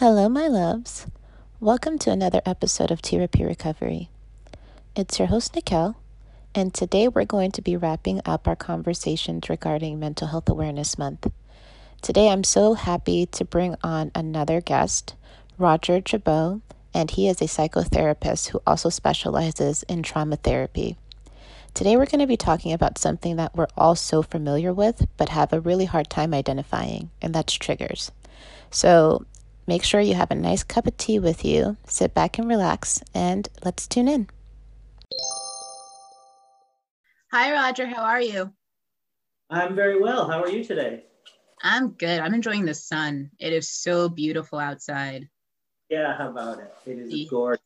Hello, my loves. Welcome to another episode of Tearapy Recovery. It's your host, Nikel, and today we're going to be wrapping up our conversations regarding Mental Health Awareness Month. Today, I'm so happy to bring on another guest, Roger Chabot, and he is a psychotherapist who also specializes in trauma therapy. Today, we're going to be talking about something that we're all so familiar with, but have a really hard time identifying, and that's triggers. So, make sure you have a nice cup of tea with you, sit back and relax, and let's tune in. Hi, Roger. How are you? I'm very well. How are you today? I'm good. I'm enjoying the sun. It is so beautiful outside. Yeah, how about it? It is gorgeous.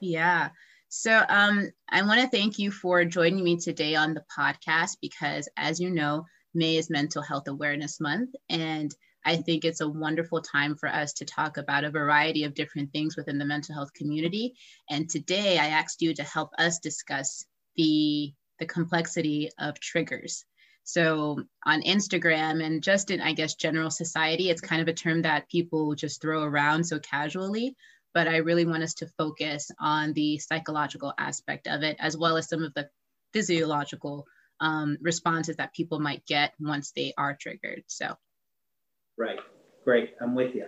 Yeah. So um, I want to thank you for joining me today on the podcast because, as you know, May is Mental Health Awareness Month. And I think it's a wonderful time for us to talk about a variety of different things within the mental health community. And today I asked you to help us discuss the, the complexity of triggers. So on Instagram and just in, I guess, general society, it's kind of a term that people just throw around so casually but I really want us to focus on the psychological aspect of it, as well as some of the physiological um, responses that people might get once they are triggered. So, right, great, I'm with you.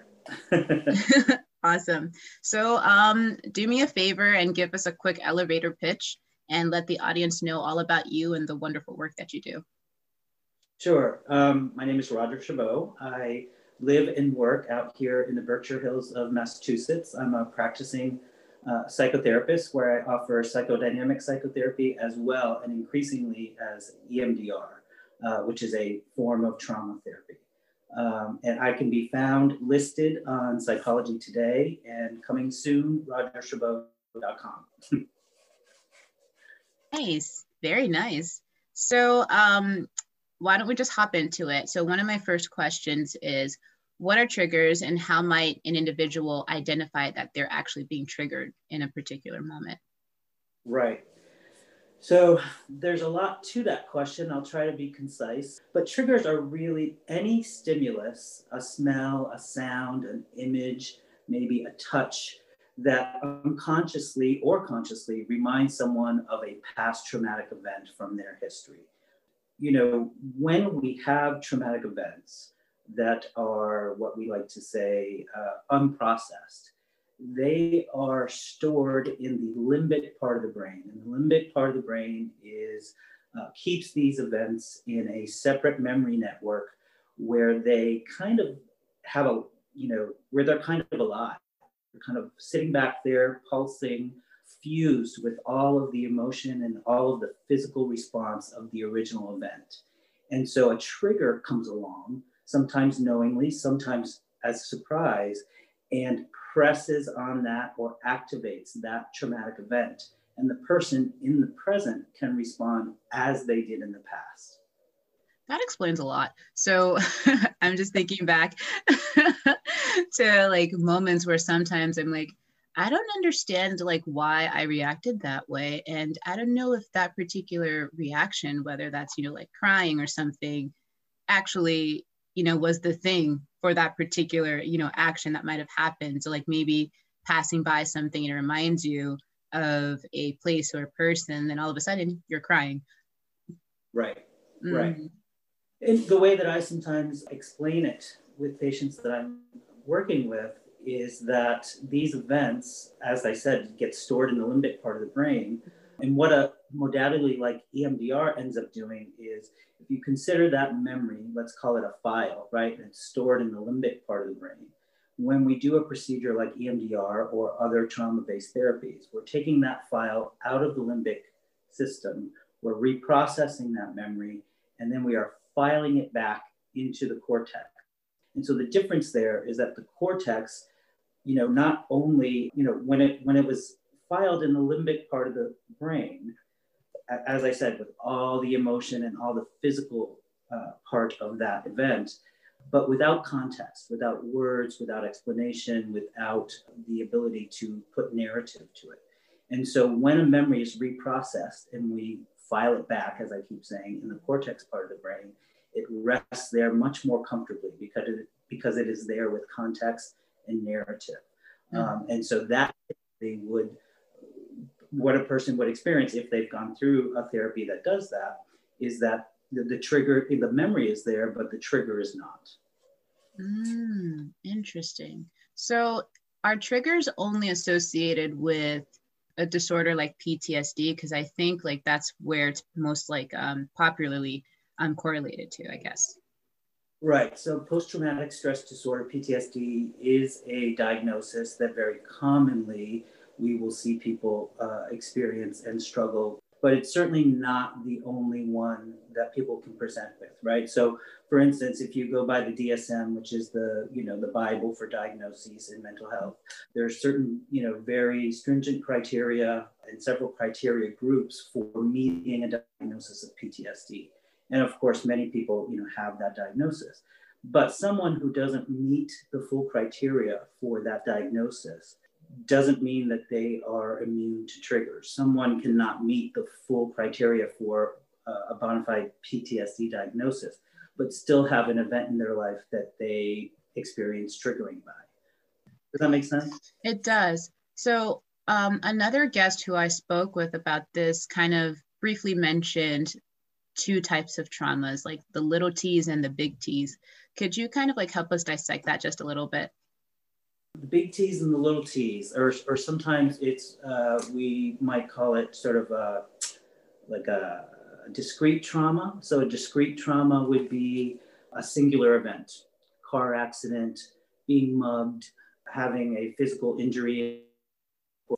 awesome. So, um, do me a favor and give us a quick elevator pitch and let the audience know all about you and the wonderful work that you do. Sure. Um, my name is Roger Chabot. I live and work out here in the Berkshire Hills of Massachusetts. I'm a practicing uh, psychotherapist where I offer psychodynamic psychotherapy as well and increasingly as EMDR, uh, which is a form of trauma therapy. Um, and I can be found listed on Psychology Today and coming soon, rogerchabot.com. nice, very nice. So, um, why don't we just hop into it? So, one of my first questions is what are triggers and how might an individual identify that they're actually being triggered in a particular moment? Right. So there's a lot to that question. I'll try to be concise. But triggers are really any stimulus, a smell, a sound, an image, maybe a touch that unconsciously or consciously reminds someone of a past traumatic event from their history. You know, when we have traumatic events, that are what we like to say uh, unprocessed. They are stored in the limbic part of the brain, and the limbic part of the brain is uh, keeps these events in a separate memory network where they kind of have a you know where they're kind of alive, they're kind of sitting back there, pulsing, fused with all of the emotion and all of the physical response of the original event. And so a trigger comes along sometimes knowingly, sometimes as surprise, and presses on that or activates that traumatic event. And the person in the present can respond as they did in the past. That explains a lot. So I'm just thinking back to like moments where sometimes I'm like, I don't understand like why I reacted that way. And I don't know if that particular reaction, whether that's, you know, like crying or something, actually you know was the thing for that particular you know action that might have happened. So like maybe passing by something and it reminds you of a place or a person then all of a sudden you're crying. Right mm-hmm. right. And the way that i sometimes explain it with patients that i'm working with is that these events as i said get stored in the limbic part of the brain. And what a modality like emdr ends up doing is if you consider that memory, let's call it a file, right? And it's stored in the limbic part of the brain. When we do a procedure like EMDR or other trauma based therapies, we're taking that file out of the limbic system, we're reprocessing that memory, and then we are filing it back into the cortex. And so the difference there is that the cortex, you know, not only, you know, when it when it was filed in the limbic part of the brain, as I said, with all the emotion and all the physical uh, part of that event, but without context, without words, without explanation, without the ability to put narrative to it. And so when a memory is reprocessed and we file it back, as I keep saying, in the cortex part of the brain, it rests there much more comfortably because it, because it is there with context and narrative. Mm-hmm. Um, and so that they would, what a person would experience if they've gone through a therapy that does that is that the, the trigger, the memory is there, but the trigger is not. Mm, interesting. So are triggers only associated with a disorder like PTSD? Because I think like that's where it's most like um, popularly um, correlated to, I guess. Right. So post traumatic stress disorder, PTSD, is a diagnosis that very commonly we will see people uh, experience and struggle but it's certainly not the only one that people can present with, right? So, for instance, if you go by the DSM, which is the you know the Bible for diagnoses in mental health, there are certain you know very stringent criteria and several criteria groups for meeting a diagnosis of PTSD, and of course, many people you know have that diagnosis. But someone who doesn't meet the full criteria for that diagnosis doesn't mean that they are immune to triggers. Someone cannot meet the full criteria for a bona fide PTSD diagnosis, but still have an event in their life that they experience triggering by. Does that make sense? It does. So, um, another guest who I spoke with about this kind of briefly mentioned two types of traumas, like the little T's and the big T's. Could you kind of like help us dissect that just a little bit? The big T's and the little T's, or, or sometimes it's, uh, we might call it sort of a, like a, discrete trauma. So a discrete trauma would be a singular event, car accident, being mugged, having a physical injury,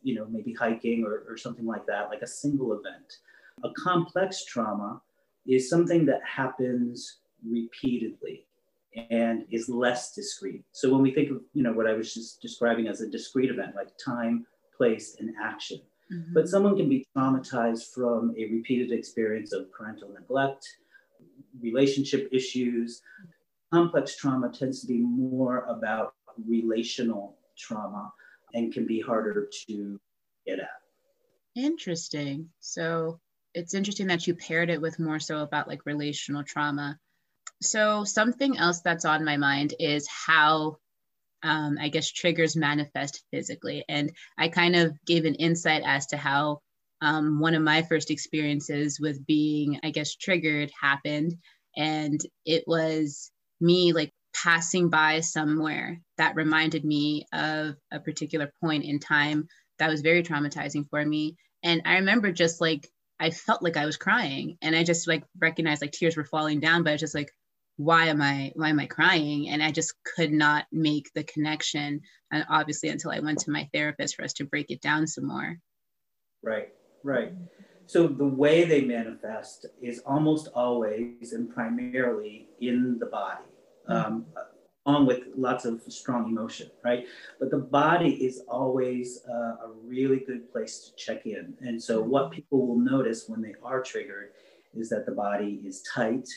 you know, maybe hiking or, or something like that, like a single event. A complex trauma is something that happens repeatedly and is less discrete. So when we think of, you know, what I was just describing as a discrete event, like time, place, and action. Mm-hmm. But someone can be traumatized from a repeated experience of parental neglect, relationship issues. Complex trauma tends to be more about relational trauma and can be harder to get at. Interesting. So it's interesting that you paired it with more so about like relational trauma so something else that's on my mind is how um, I guess triggers manifest physically. And I kind of gave an insight as to how um, one of my first experiences with being, I guess, triggered happened. And it was me like passing by somewhere that reminded me of a particular point in time that was very traumatizing for me. And I remember just like, I felt like I was crying and I just like recognized like tears were falling down, but I was just like, why am i why am i crying? And i just could not make the connection and obviously until i went to my therapist for us to break it down some more. Right right. So the way they manifest is almost always and primarily in the body mm-hmm. um, along with lots of strong emotion right? But the body is always uh, a really good place to check in. And so what people will notice when they are triggered is that the body is tight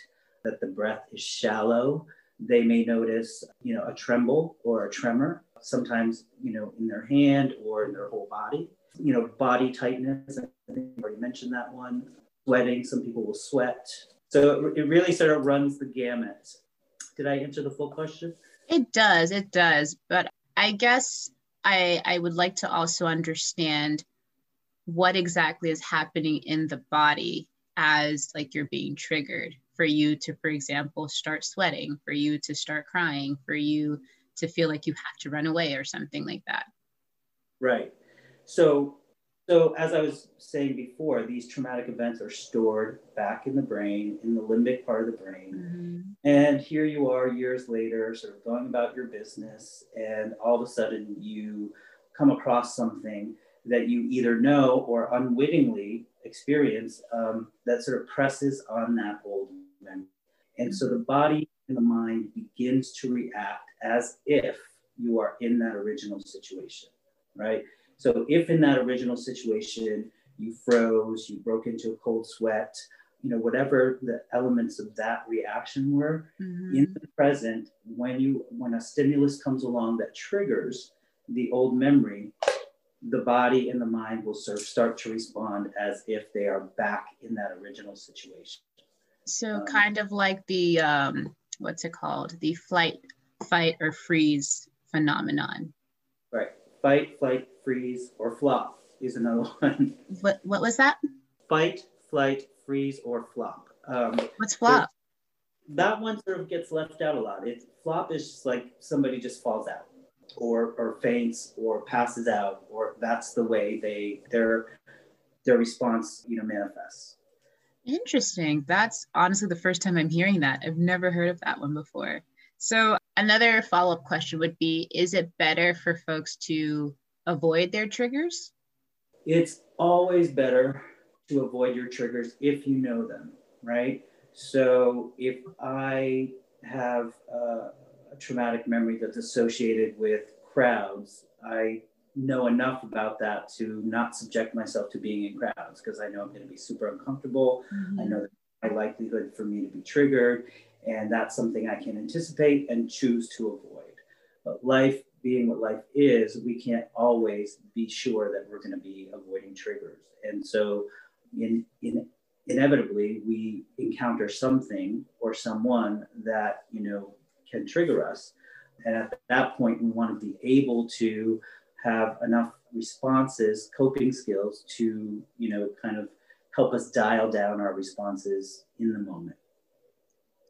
that the breath is shallow. They may notice, you know, a tremble or a tremor, sometimes, you know, in their hand or in their whole body. You know, body tightness, I think I already mentioned that one. Sweating, some people will sweat. So it really sort of runs the gamut. Did I answer the full question? It does, it does. But I guess I, I would like to also understand what exactly is happening in the body as like you're being triggered for you to, for example, start sweating, for you to start crying, for you to feel like you have to run away or something like that. Right. So, so as I was saying before, these traumatic events are stored back in the brain, in the limbic part of the brain. Mm-hmm. And here you are years later, sort of going about your business, and all of a sudden you come across something that you either know or unwittingly experience um, that sort of presses on that old memory. and so the body and the mind begins to react as if you are in that original situation, right? So if in that original situation you froze, you broke into a cold sweat, you know, whatever the elements of that reaction were, mm-hmm. in the present, when you when a stimulus comes along that triggers the old memory, the body and the mind will sort of start to respond as if they are back in that original situation. So kind of like the um, what's it called? The flight, fight, or freeze phenomenon. Right. Fight, flight, freeze, or flop is another one. What what was that? Fight, flight, freeze, or flop. Um, What's flop? That one sort of gets left out a lot. It flop is just like somebody just falls out, or or faints, or passes out, or that's the way they their their response you know manifests. Interesting. That's honestly the first time I'm hearing that. I've never heard of that one before. So another follow up question would be: Is it better for folks to avoid their triggers? It's always better to avoid your triggers if you know them, right? So if I have a traumatic memory that's associated with crowds, I know enough about that to not subject myself to being in crowds because I know I'm going to be super uncomfortable. Mm-hmm. I know that my likelihood for me to be triggered, and that's something I can anticipate and choose to avoid. But life being what life is, we can't always be sure that we're going to be avoiding triggers. And so, in, in inevitably, we encounter something or someone that you know can trigger us. And at that point, we want to be able to have enough responses, coping skills to, you know, kind of help us dial down our responses in the moment.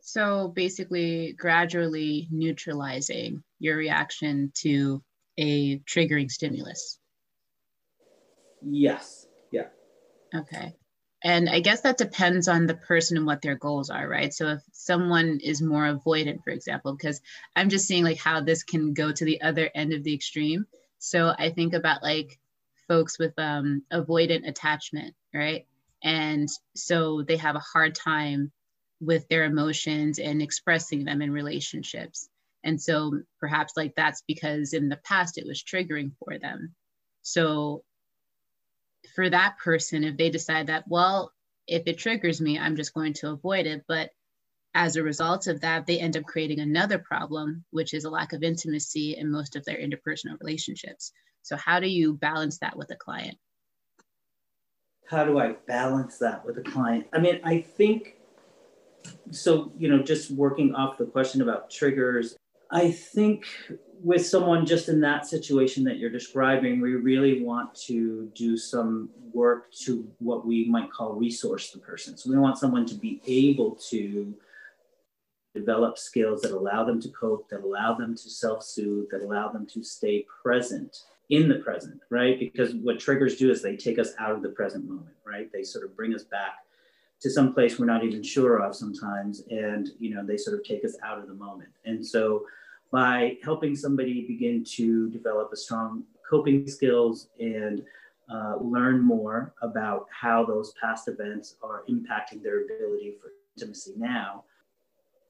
So basically, gradually neutralizing your reaction to a triggering stimulus. Yes. Yeah. Okay. And I guess that depends on the person and what their goals are, right? So if someone is more avoidant, for example, because I'm just seeing like how this can go to the other end of the extreme. So I think about like folks with um, avoidant attachment, right? And so they have a hard time with their emotions and expressing them in relationships. And so perhaps like that's because in the past it was triggering for them. So for that person, if they decide that, well, if it triggers me, I'm just going to avoid it. But as a result of that, they end up creating another problem, which is a lack of intimacy in most of their interpersonal relationships. So, how do you balance that with a client? How do I balance that with a client? I mean, I think so, you know, just working off the question about triggers, I think with someone just in that situation that you're describing, we really want to do some work to what we might call resource the person. So we want someone to be able to develop skills that allow them to cope, that allow them to self soothe, that allow them to stay present in the present, right? Because what triggers do is they take us out of the present moment, right? They sort of bring us back to some place we're not even sure of sometimes. And, you know, they sort of take us out of the moment. And so by helping somebody begin to develop a strong coping skills and uh, learn more about how those past events are impacting their ability for intimacy now,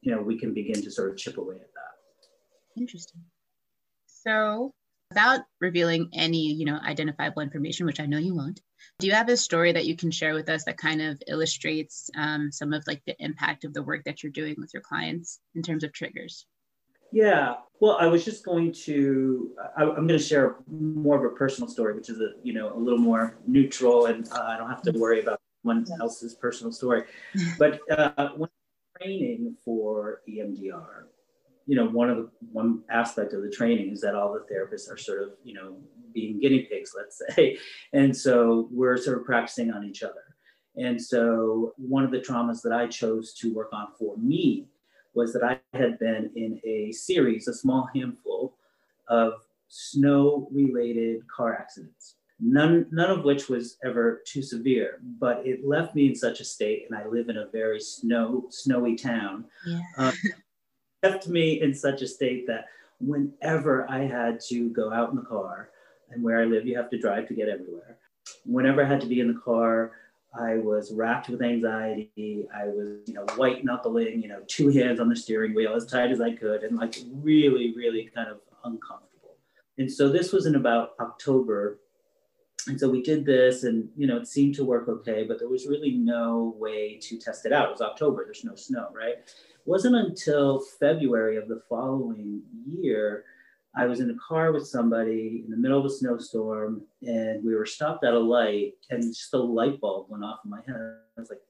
you know, we can begin to sort of chip away at that. Interesting. So, without revealing any, you know, identifiable information, which I know you won't, do you have a story that you can share with us that kind of illustrates um, some of like the impact of the work that you're doing with your clients in terms of triggers? Yeah. Well, I was just going to. I, am going to share more of a personal story, which is a you know a little more neutral, and uh, I don't have to worry about someone else's personal story. But uh, when training for EMDR, you know, one of the one aspect of the training is that all the therapists are sort of, you know, being guinea pigs, let's say. And so we're sort of practicing on each other. And so one of the traumas that I chose to work on for me was that I had been in a series, a small handful of snow related car accidents none none of which was ever too severe but it left me in such a state and i live in a very snow snowy town yeah. um, left me in such a state that whenever i had to go out in the car and where i live you have to drive to get everywhere whenever i had to be in the car i was racked with anxiety. I was you know white knuckling you know two hands on the steering wheel as tight as i could and like really really kind of uncomfortable. And so this was in about october. And so we did this and you know it seemed to work okay but there was really no way to test it out. It was october. There's no snow right? It wasn't until february of the following year i was in a car with somebody in the middle of a snowstorm and we were stopped at a light and just a light bulb went off in my head i was like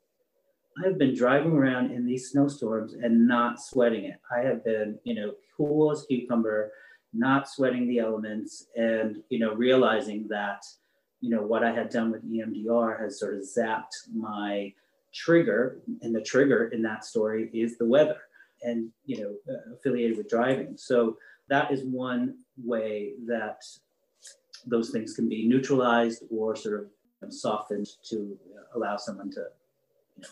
i have been driving around in these snowstorms and not sweating it i have been you know cool as cucumber not sweating the elements, and you know, realizing that you know what I had done with EMDR has sort of zapped my trigger, and the trigger in that story is the weather, and you know, uh, affiliated with driving. So that is one way that those things can be neutralized or sort of softened to allow someone to you know,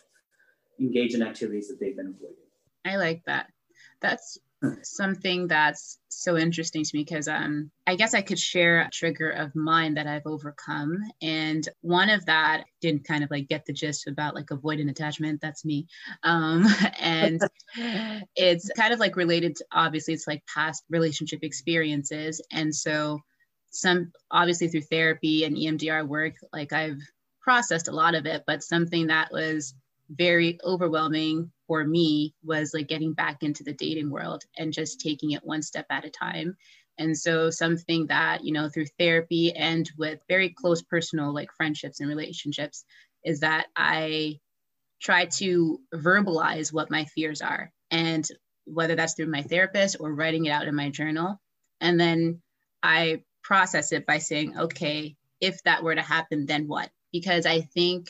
engage in activities that they've been avoiding. I like that. That's something that's so interesting to me because um, I guess I could share a trigger of mine that I've overcome. And one of that didn't kind of like get the gist about like avoidant attachment. That's me. Um, and it's kind of like related to obviously it's like past relationship experiences. And so some obviously through therapy and EMDR work, like I've processed a lot of it, but something that was very overwhelming for me was like getting back into the dating world and just taking it one step at a time. And so something that, you know, through therapy and with very close personal like friendships and relationships is that I try to verbalize what my fears are. And whether that's through my therapist or writing it out in my journal. And then I process it by saying, okay, if that were to happen, then what? Because I think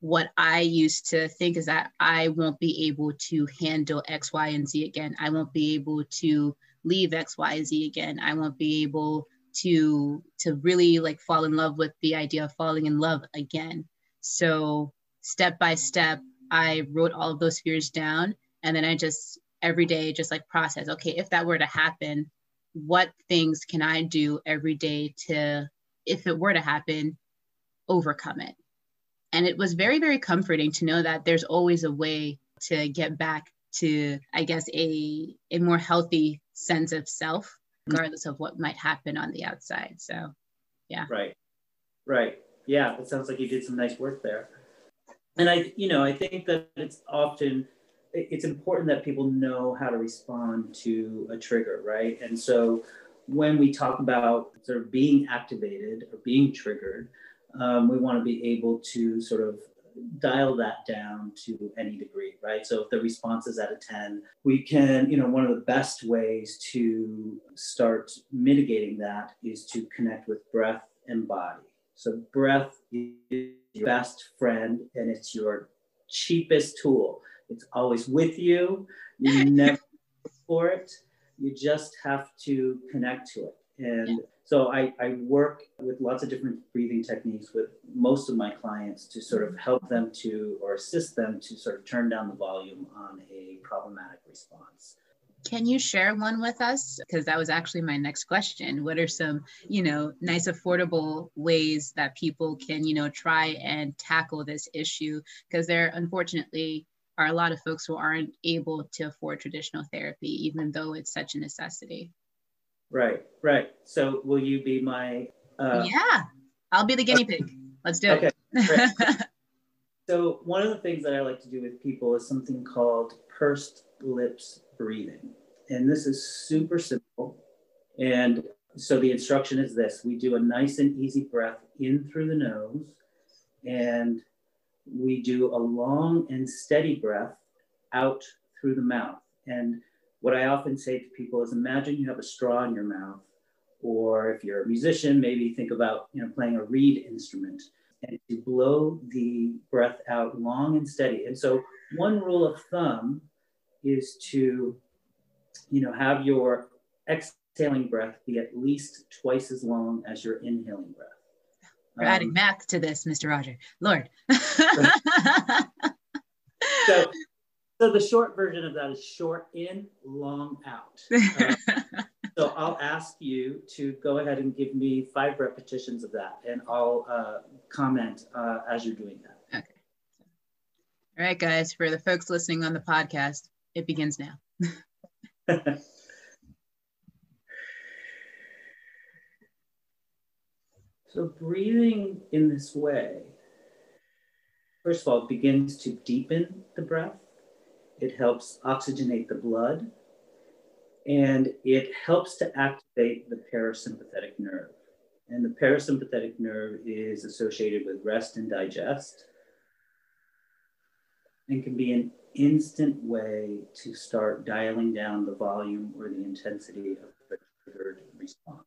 what I used to think is that I won't be able to handle X, Y, and Z again. I won't be able to leave X, Y, and Z again. I won't be able to to really like fall in love with the idea of falling in love again. So step by step, I wrote all of those fears down, and then I just every day just like process. Okay, if that were to happen, what things can I do every day to, if it were to happen, overcome it? And it was very, very comforting to know that there's always a way to get back to, I guess, a, a more healthy sense of self, regardless of what might happen on the outside. So, yeah. Right. Right. Yeah. It sounds like you did some nice work there. And I, you know, I think that it's often, it's important that people know how to respond to a trigger, right? And so when we talk about sort of being activated or being triggered, um, we want to be able to sort of dial that down to any degree, right? So if the response is at a 10, we can, you know, one of the best ways to start mitigating that is to connect with breath and body. So breath is your best friend and it's your cheapest tool. It's always with you. You never for it. You just have to connect to it. And yeah. so I, I work with lots of different breathing techniques with most of my clients to sort of help them to or assist them to sort of turn down the volume on a problematic response. Can you share one with us? Because that was actually my next question. What are some, you know, nice affordable ways that people can, you know, try and tackle this issue? Because there unfortunately are a lot of folks who aren't able to afford traditional therapy, even though it's such a necessity. Right, right. So will you be my? Uh, yeah, I'll be the guinea pig. Let's do okay, it. so one of the things that I like to do with people is something called pursed lips breathing, and this is super simple. And so the instruction is this: we do a nice and easy breath in through the nose, and we do a long and steady breath out through the mouth. And what I often say to people is imagine you have a straw in your mouth, or if you're a musician, maybe think about you know playing a reed instrument and you blow the breath out long and steady. And so one rule of thumb is to you know have your exhaling breath be at least twice as long as your inhaling breath. We're um, adding math to this, Mr. Roger. Lord. so, so the short version of that is short in, long out. Uh, so I'll ask you to go ahead and give me five repetitions of that, and I'll uh, comment uh, as you're doing that. Okay. All right, guys. For the folks listening on the podcast, it begins now. So breathing in this way, first of all, it begins to deepen the breath. It helps oxygenate the blood and it helps to activate the parasympathetic nerve. And the parasympathetic nerve is associated with rest and digest and can be an instant way to start dialing down the volume or the intensity of the triggered response.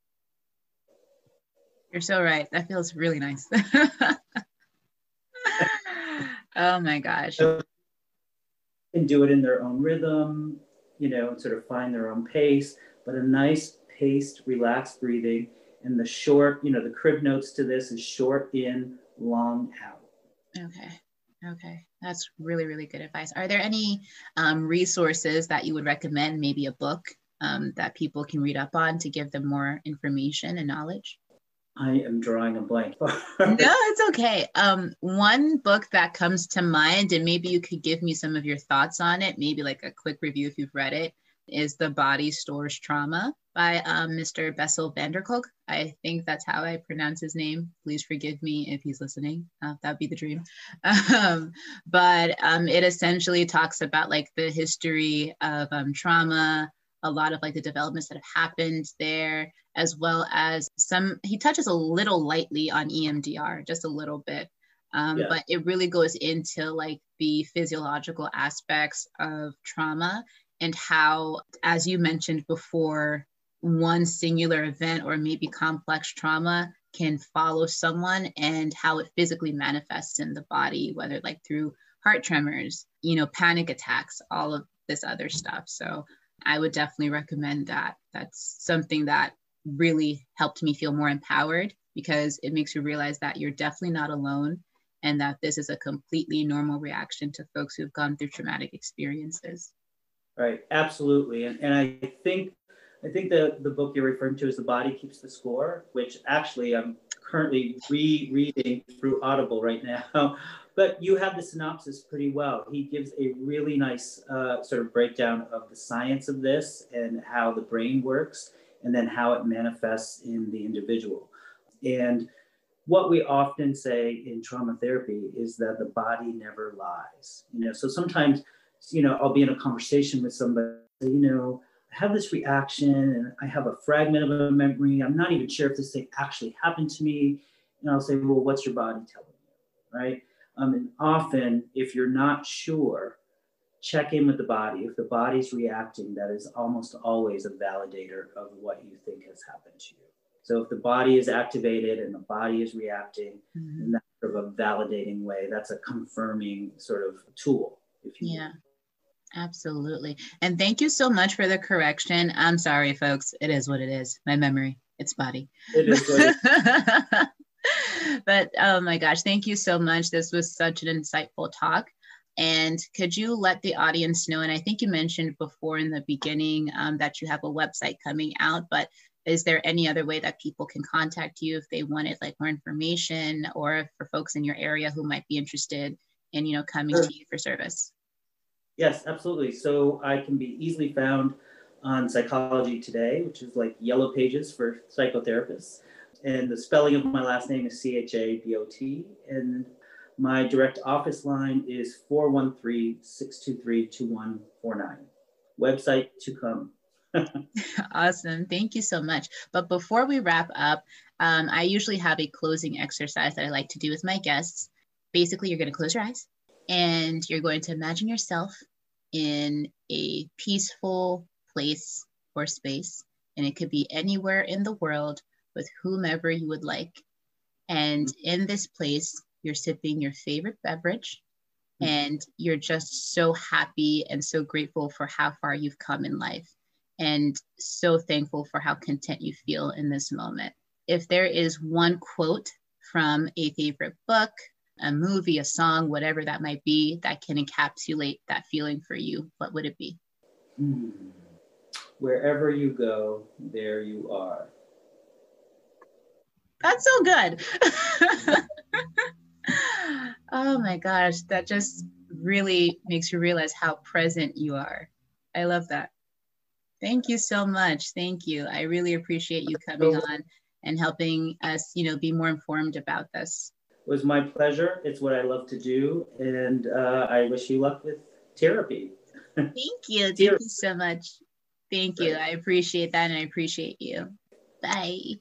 You're so right. That feels really nice. oh my gosh. So, and do it in their own rhythm, you know, sort of find their own pace, but a nice paced, relaxed breathing. And the short, you know, the crib notes to this is short in, long out. Okay. Okay. That's really, really good advice. Are there any um, resources that you would recommend, maybe a book um, that people can read up on to give them more information and knowledge? I am drawing a blank. no, it's okay. Um, one book that comes to mind, and maybe you could give me some of your thoughts on it, maybe like a quick review if you've read it, is The Body Stores Trauma by um, Mr. Bessel van der Kolk. I think that's how I pronounce his name. Please forgive me if he's listening. Uh, that'd be the dream. Um, but um, it essentially talks about like the history of um, trauma, a lot of like the developments that have happened there, as well as some, he touches a little lightly on EMDR, just a little bit. Um, yeah. But it really goes into like the physiological aspects of trauma and how, as you mentioned before, one singular event or maybe complex trauma can follow someone and how it physically manifests in the body, whether like through heart tremors, you know, panic attacks, all of this other stuff. So I would definitely recommend that. That's something that really helped me feel more empowered because it makes you realize that you're definitely not alone and that this is a completely normal reaction to folks who've gone through traumatic experiences. Right, absolutely. And, and I think I think the, the book you're referring to is The Body Keeps the Score, which actually I'm currently rereading through Audible right now. But you have the synopsis pretty well. He gives a really nice uh, sort of breakdown of the science of this and how the brain works, and then how it manifests in the individual. And what we often say in trauma therapy is that the body never lies. You know, so sometimes, you know, I'll be in a conversation with somebody, you know, have this reaction and I have a fragment of a memory. I'm not even sure if this thing actually happened to me. And I'll say, well, what's your body telling you? Right. Um, and often, if you're not sure, check in with the body. If the body's reacting, that is almost always a validator of what you think has happened to you. So if the body is activated and the body is reacting mm-hmm. in that sort of a validating way, that's a confirming sort of tool, if you yeah. Will. Absolutely. And thank you so much for the correction. I'm sorry, folks. It is what it is. My memory, it's body. It is but oh my gosh, thank you so much. This was such an insightful talk. And could you let the audience know? And I think you mentioned before in the beginning um, that you have a website coming out, but is there any other way that people can contact you if they wanted like more information or for folks in your area who might be interested in, you know, coming sure. to you for service? Yes, absolutely. So I can be easily found on Psychology Today, which is like yellow pages for psychotherapists. And the spelling of my last name is C H A B O T. And my direct office line is 413 623 2149. Website to come. awesome. Thank you so much. But before we wrap up, um, I usually have a closing exercise that I like to do with my guests. Basically, you're going to close your eyes and you're going to imagine yourself in a peaceful place or space. And it could be anywhere in the world with whomever you would like. And in this place, you're sipping your favorite beverage mm-hmm. and you're just so happy and so grateful for how far you've come in life and so thankful for how content you feel in this moment. If there is one quote from a favorite book, a movie, a song, whatever that might be, that can encapsulate that feeling for you, what would it be? Hmm. Wherever you go, there you are. That's so good. oh my gosh, that just really makes you realize how present you are. I love that. Thank you so much. Thank you. I really appreciate you coming on and helping us, you know, be more informed about this was my pleasure. It's what I love to do. And uh, I wish you luck with therapy. Thank you. Thank you so much. Thank you. I appreciate that and I appreciate you. Bye.